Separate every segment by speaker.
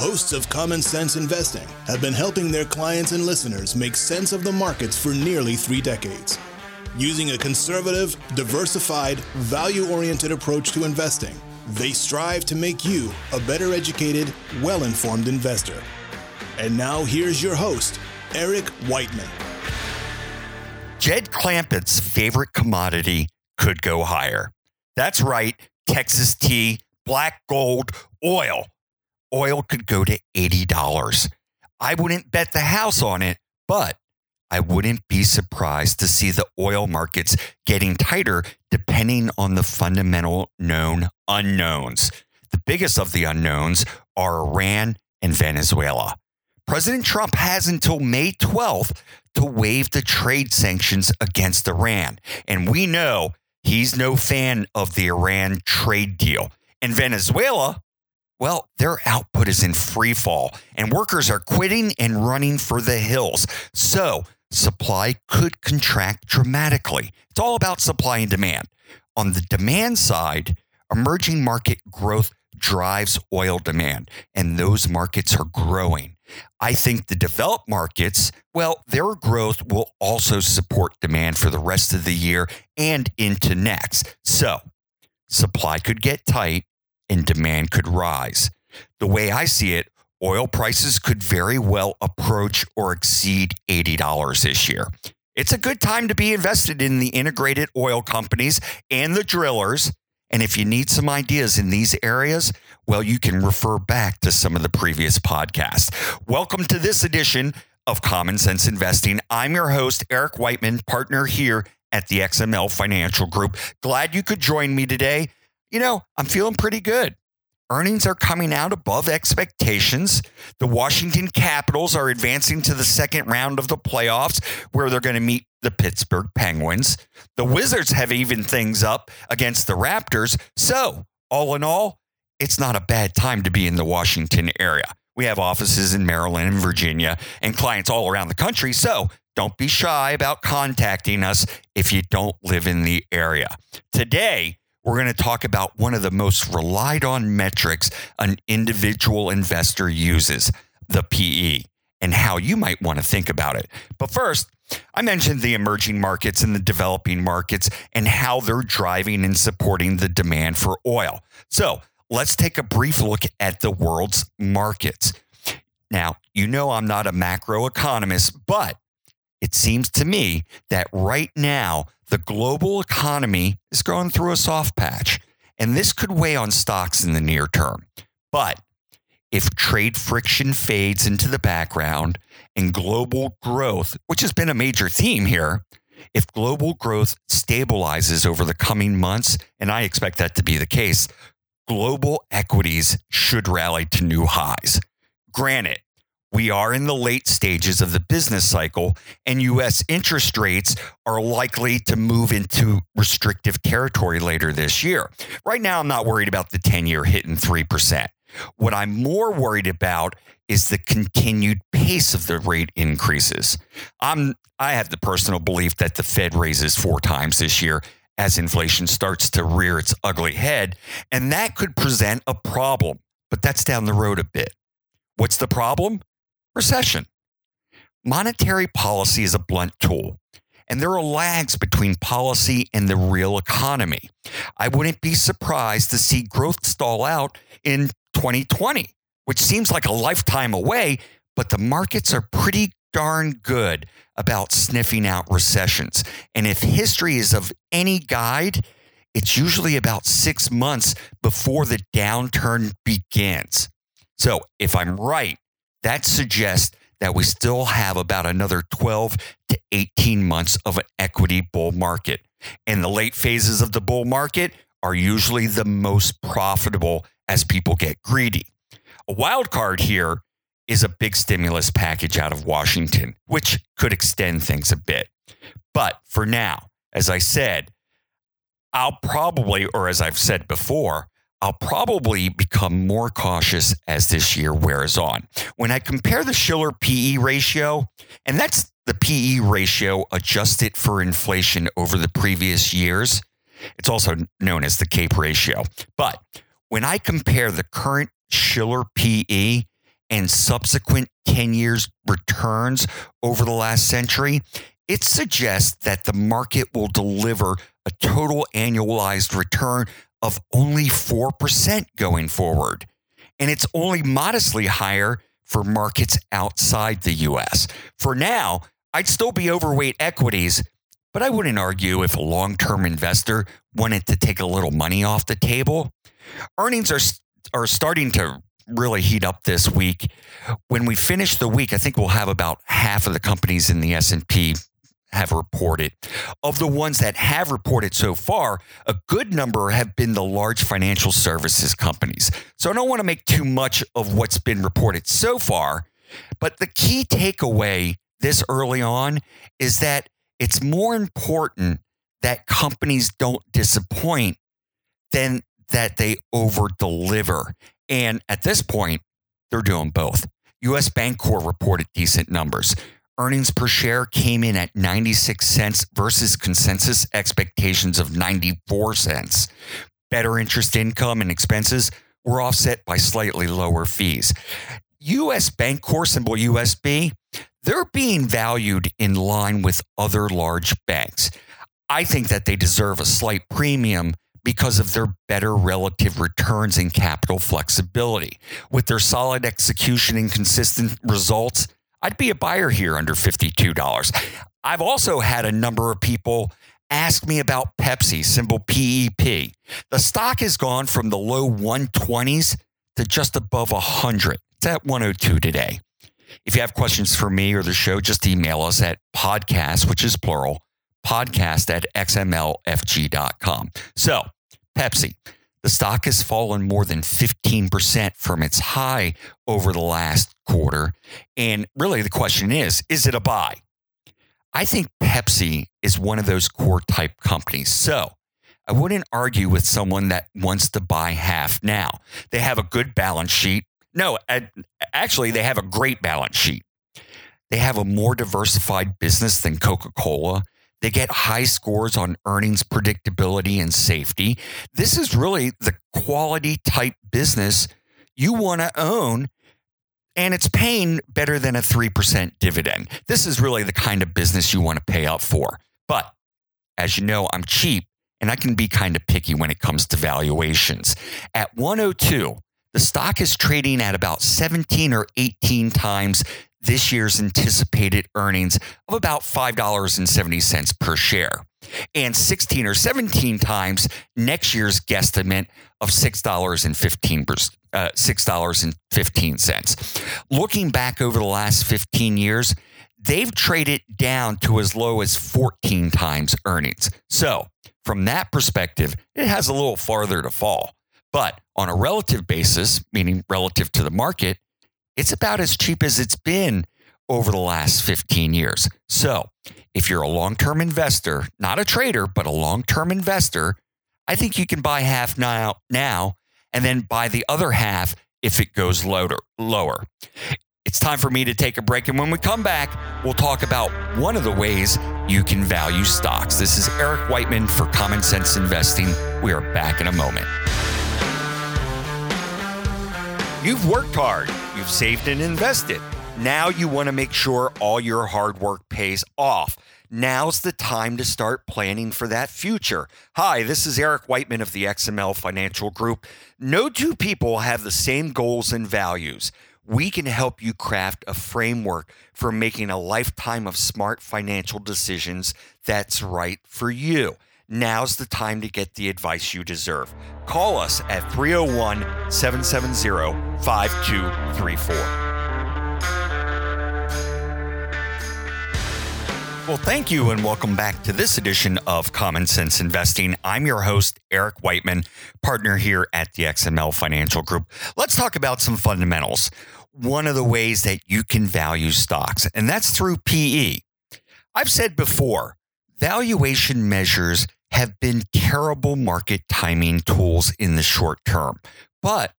Speaker 1: hosts of Common Sense Investing have been helping their clients and listeners make sense of the markets for nearly three decades. Using a conservative, diversified, value oriented approach to investing, they strive to make you a better educated, well informed investor. And now here's your host, Eric Whiteman.
Speaker 2: Jed Clampett's favorite commodity could go higher. That's right, Texas tea, black gold, oil. Oil could go to $80. I wouldn't bet the house on it, but I wouldn't be surprised to see the oil markets getting tighter depending on the fundamental known unknowns. The biggest of the unknowns are Iran and Venezuela. President Trump has until May 12th to waive the trade sanctions against Iran. And we know he's no fan of the Iran trade deal. And Venezuela, well, their output is in free fall and workers are quitting and running for the hills. So supply could contract dramatically. It's all about supply and demand. On the demand side, emerging market growth drives oil demand, and those markets are growing. I think the developed markets, well, their growth will also support demand for the rest of the year and into next. So, supply could get tight and demand could rise. The way I see it, oil prices could very well approach or exceed $80 this year. It's a good time to be invested in the integrated oil companies and the drillers. And if you need some ideas in these areas, well, you can refer back to some of the previous podcasts. Welcome to this edition of Common Sense Investing. I'm your host, Eric Whiteman, partner here at the XML Financial Group. Glad you could join me today. You know, I'm feeling pretty good. Earnings are coming out above expectations. The Washington Capitals are advancing to the second round of the playoffs, where they're going to meet the Pittsburgh Penguins. The Wizards have evened things up against the Raptors. So, all in all, it's not a bad time to be in the Washington area. We have offices in Maryland and Virginia and clients all around the country. So don't be shy about contacting us if you don't live in the area. Today, we're going to talk about one of the most relied on metrics an individual investor uses the PE and how you might want to think about it. But first, I mentioned the emerging markets and the developing markets and how they're driving and supporting the demand for oil. So let's take a brief look at the world's markets. Now, you know I'm not a macro economist, but it seems to me that right now the global economy is going through a soft patch, and this could weigh on stocks in the near term. But if trade friction fades into the background and global growth, which has been a major theme here, if global growth stabilizes over the coming months, and I expect that to be the case, global equities should rally to new highs. Granted, we are in the late stages of the business cycle, and US interest rates are likely to move into restrictive territory later this year. Right now, I'm not worried about the 10 year hitting 3%. What I'm more worried about is the continued pace of the rate increases. I'm, I have the personal belief that the Fed raises four times this year as inflation starts to rear its ugly head. And that could present a problem, but that's down the road a bit. What's the problem? Recession. Monetary policy is a blunt tool, and there are lags between policy and the real economy. I wouldn't be surprised to see growth stall out in 2020, which seems like a lifetime away, but the markets are pretty darn good about sniffing out recessions. And if history is of any guide, it's usually about six months before the downturn begins. So if I'm right, that suggests that we still have about another 12 to 18 months of an equity bull market. And the late phases of the bull market are usually the most profitable as people get greedy. A wild card here is a big stimulus package out of Washington, which could extend things a bit. But for now, as I said, I'll probably, or as I've said before, I'll probably become more cautious as this year wears on. When I compare the Shiller PE ratio, and that's the PE ratio adjusted for inflation over the previous years, it's also known as the CAPE ratio. But when I compare the current Shiller PE and subsequent 10 years returns over the last century, it suggests that the market will deliver a total annualized return of only 4% going forward. And it's only modestly higher for markets outside the US. For now, I'd still be overweight equities, but I wouldn't argue if a long term investor wanted to take a little money off the table. Earnings are, are starting to really heat up this week. When we finish the week, I think we'll have about half of the companies in the S&P have reported. Of the ones that have reported so far, a good number have been the large financial services companies. So I don't want to make too much of what's been reported so far, but the key takeaway this early on is that it's more important that companies don't disappoint than that they over deliver. And at this point, they're doing both. US Bancorp reported decent numbers. Earnings per share came in at 96 cents versus consensus expectations of 94 cents. Better interest income and expenses were offset by slightly lower fees. US Bancorp symbol USB, they're being valued in line with other large banks. I think that they deserve a slight premium because of their better relative returns and capital flexibility. With their solid execution and consistent results, I'd be a buyer here under $52. I've also had a number of people ask me about Pepsi, symbol PEP. The stock has gone from the low 120s to just above 100. It's at 102 today. If you have questions for me or the show, just email us at podcast, which is plural, podcast at xmlfg.com. So, Pepsi. The stock has fallen more than 15% from its high over the last quarter. And really, the question is is it a buy? I think Pepsi is one of those core type companies. So I wouldn't argue with someone that wants to buy half now. They have a good balance sheet. No, actually, they have a great balance sheet. They have a more diversified business than Coca Cola. They get high scores on earnings predictability and safety. This is really the quality type business you want to own. And it's paying better than a 3% dividend. This is really the kind of business you want to pay up for. But as you know, I'm cheap and I can be kind of picky when it comes to valuations. At 102, the stock is trading at about 17 or 18 times this year's anticipated earnings of about $5.70 per share and 16 or 17 times next year's guesstimate of $6.15 uh, $6.15. Looking back over the last 15 years, they've traded down to as low as 14 times earnings. So, from that perspective, it has a little farther to fall. But on a relative basis, meaning relative to the market, it's about as cheap as it's been over the last 15 years. So, if you're a long term investor, not a trader, but a long term investor, I think you can buy half now, now and then buy the other half if it goes lower. lower. It's time for me to take a break. And when we come back, we'll talk about one of the ways you can value stocks. This is Eric Whiteman for Common Sense Investing. We are back in a moment. You've worked hard, you've saved and invested. Now you want to make sure all your hard work pays off. Now's the time to start planning for that future. Hi, this is Eric Whiteman of the XML Financial Group. No two people have the same goals and values. We can help you craft a framework for making a lifetime of smart financial decisions that's right for you. Now's the time to get the advice you deserve. Call us at 301 770 5234. Well, thank you and welcome back to this edition of Common Sense Investing. I'm your host, Eric Whiteman, partner here at the XML Financial Group. Let's talk about some fundamentals. One of the ways that you can value stocks, and that's through PE. I've said before, valuation measures have been terrible market timing tools in the short term, but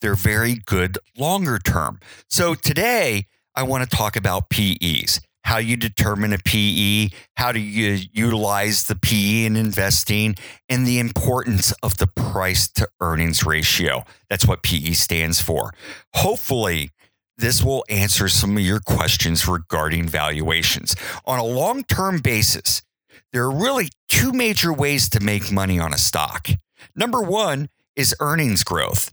Speaker 2: they're very good longer term. So today, I want to talk about PEs, how you determine a PE, how do you utilize the PE in investing, and the importance of the price to earnings ratio. That's what PE stands for. Hopefully, this will answer some of your questions regarding valuations. On a long term basis, there are really two major ways to make money on a stock. Number one is earnings growth.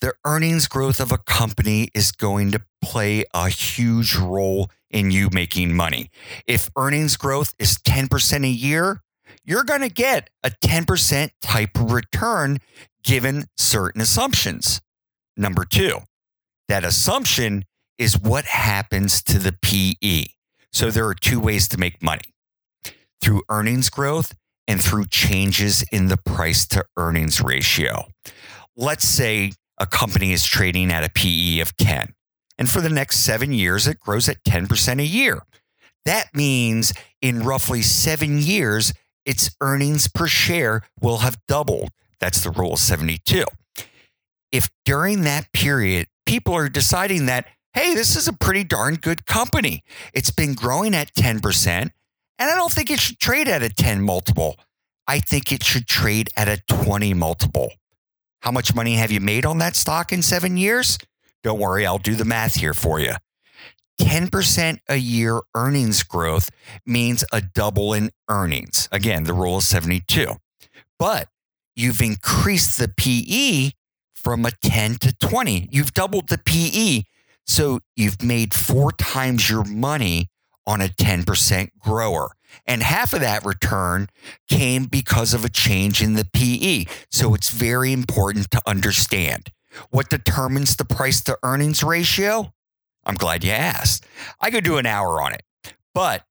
Speaker 2: The earnings growth of a company is going to play a huge role in you making money. If earnings growth is 10% a year, you're going to get a 10% type of return given certain assumptions. Number two, that assumption is what happens to the PE. So there are two ways to make money through earnings growth and through changes in the price to earnings ratio. Let's say a company is trading at a PE of 10, and for the next seven years, it grows at 10% a year. That means in roughly seven years, its earnings per share will have doubled. That's the rule of 72. If during that period, people are deciding that, hey, this is a pretty darn good company, it's been growing at 10%, and I don't think it should trade at a 10 multiple. I think it should trade at a 20 multiple. How much money have you made on that stock in seven years? Don't worry, I'll do the math here for you. 10% a year earnings growth means a double in earnings. Again, the rule is 72. But you've increased the PE from a 10 to 20. You've doubled the PE. So you've made four times your money on a 10% grower. And half of that return came because of a change in the PE. So it's very important to understand what determines the price to earnings ratio. I'm glad you asked. I could do an hour on it, but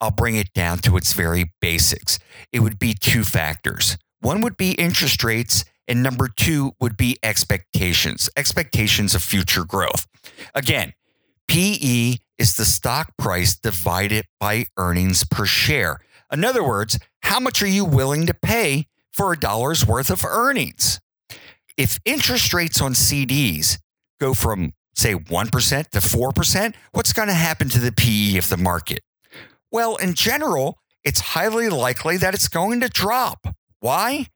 Speaker 2: I'll bring it down to its very basics. It would be two factors. One would be interest rates, and number two would be expectations, expectations of future growth. Again, PE is the stock price divided by earnings per share. In other words, how much are you willing to pay for a dollar's worth of earnings? If interest rates on CDs go from, say, 1% to 4%, what's going to happen to the PE of the market? Well, in general, it's highly likely that it's going to drop. Why?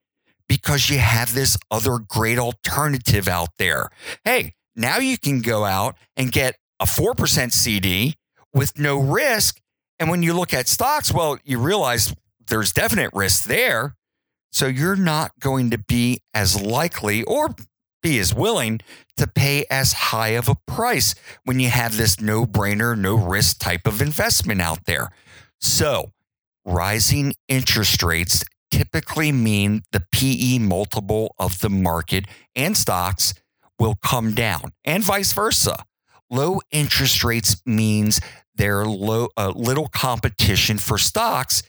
Speaker 2: Because you have this other great alternative out there. Hey, now you can go out and get a 4% CD with no risk. And when you look at stocks, well, you realize there's definite risk there. So you're not going to be as likely or be as willing to pay as high of a price when you have this no brainer, no risk type of investment out there. So rising interest rates typically mean the PE multiple of the market and stocks will come down and vice versa. Low interest rates means there low uh, little competition for stocks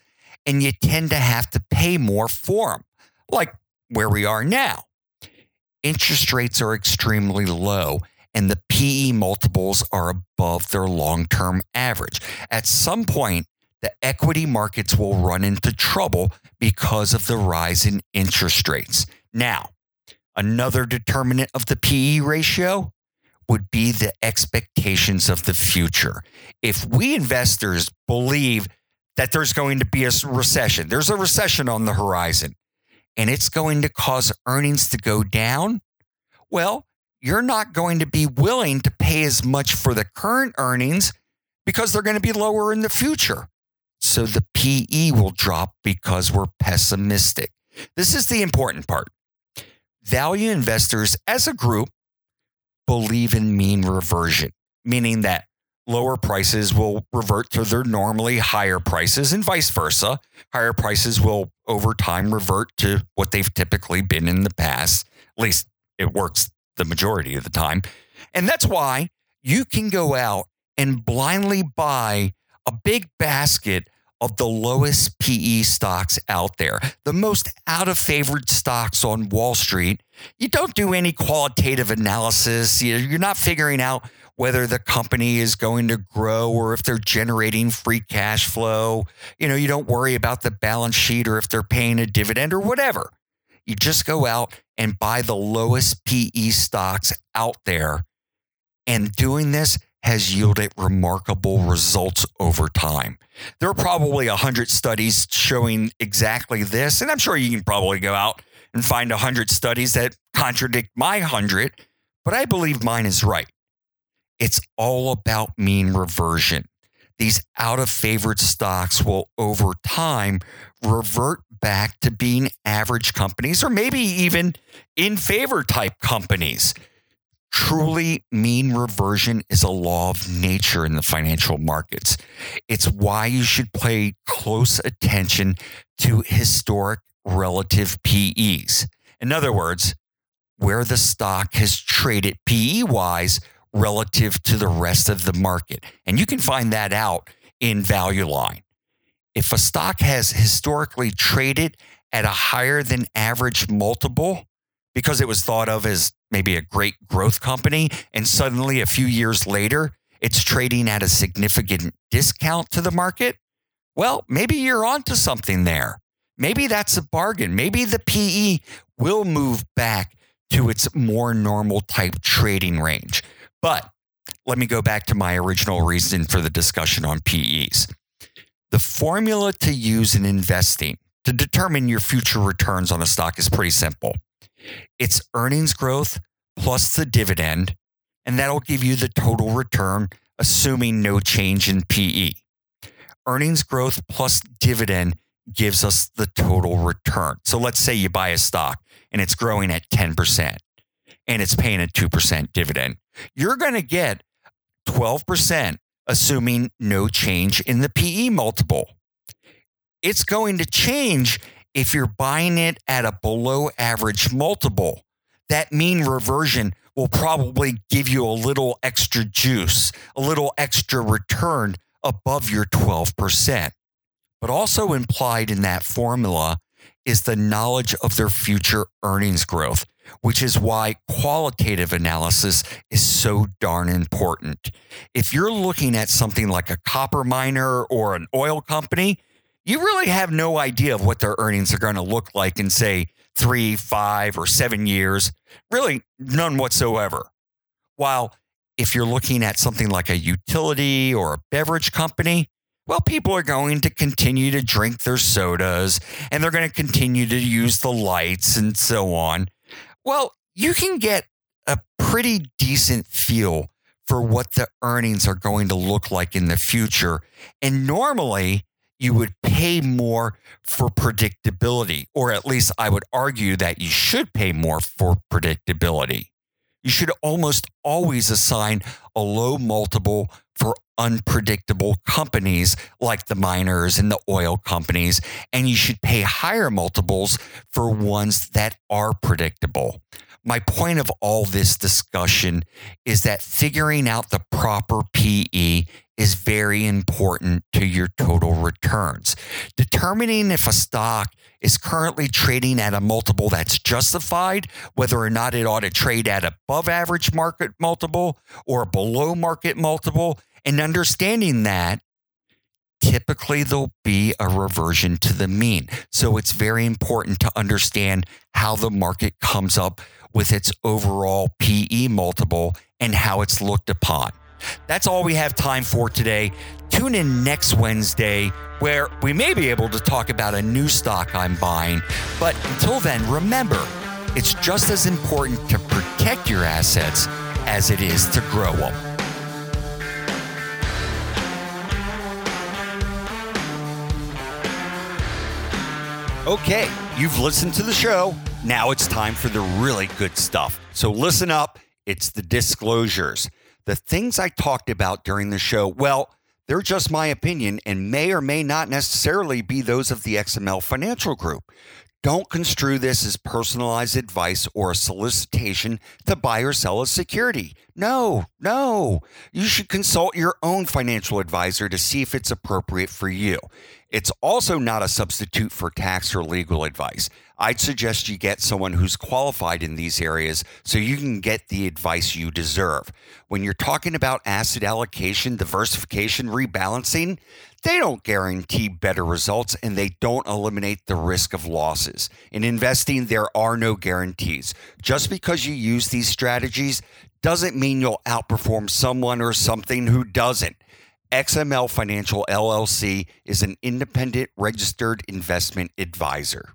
Speaker 2: and you tend to have to pay more for them, like where we are now. Interest rates are extremely low and the PE multiples are above their long term average. At some point, the equity markets will run into trouble because of the rise in interest rates. Now, another determinant of the PE ratio would be the expectations of the future. If we investors believe that there's going to be a recession, there's a recession on the horizon, and it's going to cause earnings to go down, well, you're not going to be willing to pay as much for the current earnings because they're going to be lower in the future. So the PE will drop because we're pessimistic. This is the important part. Value investors as a group believe in mean reversion, meaning that lower prices will revert to their normally higher prices and vice versa. Higher prices will over time revert to what they've typically been in the past. At least it works the majority of the time. And that's why you can go out and blindly buy a big basket of the lowest PE stocks out there, the most out of favored stocks on Wall Street. You don't do any qualitative analysis. You're not figuring out whether the company is going to grow or if they're generating free cash flow. You know, you don't worry about the balance sheet or if they're paying a dividend or whatever. You just go out and buy the lowest PE stocks out there. And doing this has yielded remarkable results over time. There are probably 100 studies showing exactly this, and I'm sure you can probably go out and find 100 studies that contradict my 100, but I believe mine is right. It's all about mean reversion. These out of favored stocks will over time revert back to being average companies or maybe even in favor type companies. Truly mean reversion is a law of nature in the financial markets. It's why you should pay close attention to historic relative PEs. In other words, where the stock has traded PE wise relative to the rest of the market. And you can find that out in Value Line. If a stock has historically traded at a higher than average multiple because it was thought of as maybe a great growth company, and suddenly a few years later, it's trading at a significant discount to the market, well, maybe you're onto something there. Maybe that's a bargain. Maybe the PE will move back to its more normal type trading range. But let me go back to my original reason for the discussion on PEs. The formula to use in investing to determine your future returns on a stock is pretty simple. It's earnings growth plus the dividend, and that'll give you the total return, assuming no change in PE. Earnings growth plus dividend gives us the total return. So let's say you buy a stock and it's growing at 10% and it's paying a 2% dividend. You're going to get 12%, assuming no change in the PE multiple. It's going to change if you're buying it at a below average multiple. That mean reversion will probably give you a little extra juice, a little extra return above your 12%. But also implied in that formula is the knowledge of their future earnings growth, which is why qualitative analysis is so darn important. If you're looking at something like a copper miner or an oil company, you really have no idea of what their earnings are going to look like in, say, three, five, or seven years. Really, none whatsoever. While if you're looking at something like a utility or a beverage company, well, people are going to continue to drink their sodas and they're going to continue to use the lights and so on. Well, you can get a pretty decent feel for what the earnings are going to look like in the future. And normally, you would pay more for predictability, or at least I would argue that you should pay more for predictability. You should almost always assign a low multiple for unpredictable companies like the miners and the oil companies, and you should pay higher multiples for ones that are predictable. My point of all this discussion is that figuring out the proper PE is very important to your total returns. Determining if a stock is currently trading at a multiple that's justified, whether or not it ought to trade at above average market multiple or below market multiple, and understanding that typically there'll be a reversion to the mean. So it's very important to understand how the market comes up with its overall PE multiple and how it's looked upon. That's all we have time for today. Tune in next Wednesday where we may be able to talk about a new stock I'm buying. But until then, remember, it's just as important to protect your assets as it is to grow them. Okay, you've listened to the show. Now it's time for the really good stuff. So listen up. It's the disclosures. The things I talked about during the show, well, they're just my opinion and may or may not necessarily be those of the XML Financial Group. Don't construe this as personalized advice or a solicitation to buy or sell a security. No, no. You should consult your own financial advisor to see if it's appropriate for you. It's also not a substitute for tax or legal advice. I'd suggest you get someone who's qualified in these areas so you can get the advice you deserve. When you're talking about asset allocation, diversification, rebalancing, they don't guarantee better results and they don't eliminate the risk of losses. In investing, there are no guarantees. Just because you use these strategies doesn't mean you'll outperform someone or something who doesn't. XML Financial LLC is an independent registered investment advisor.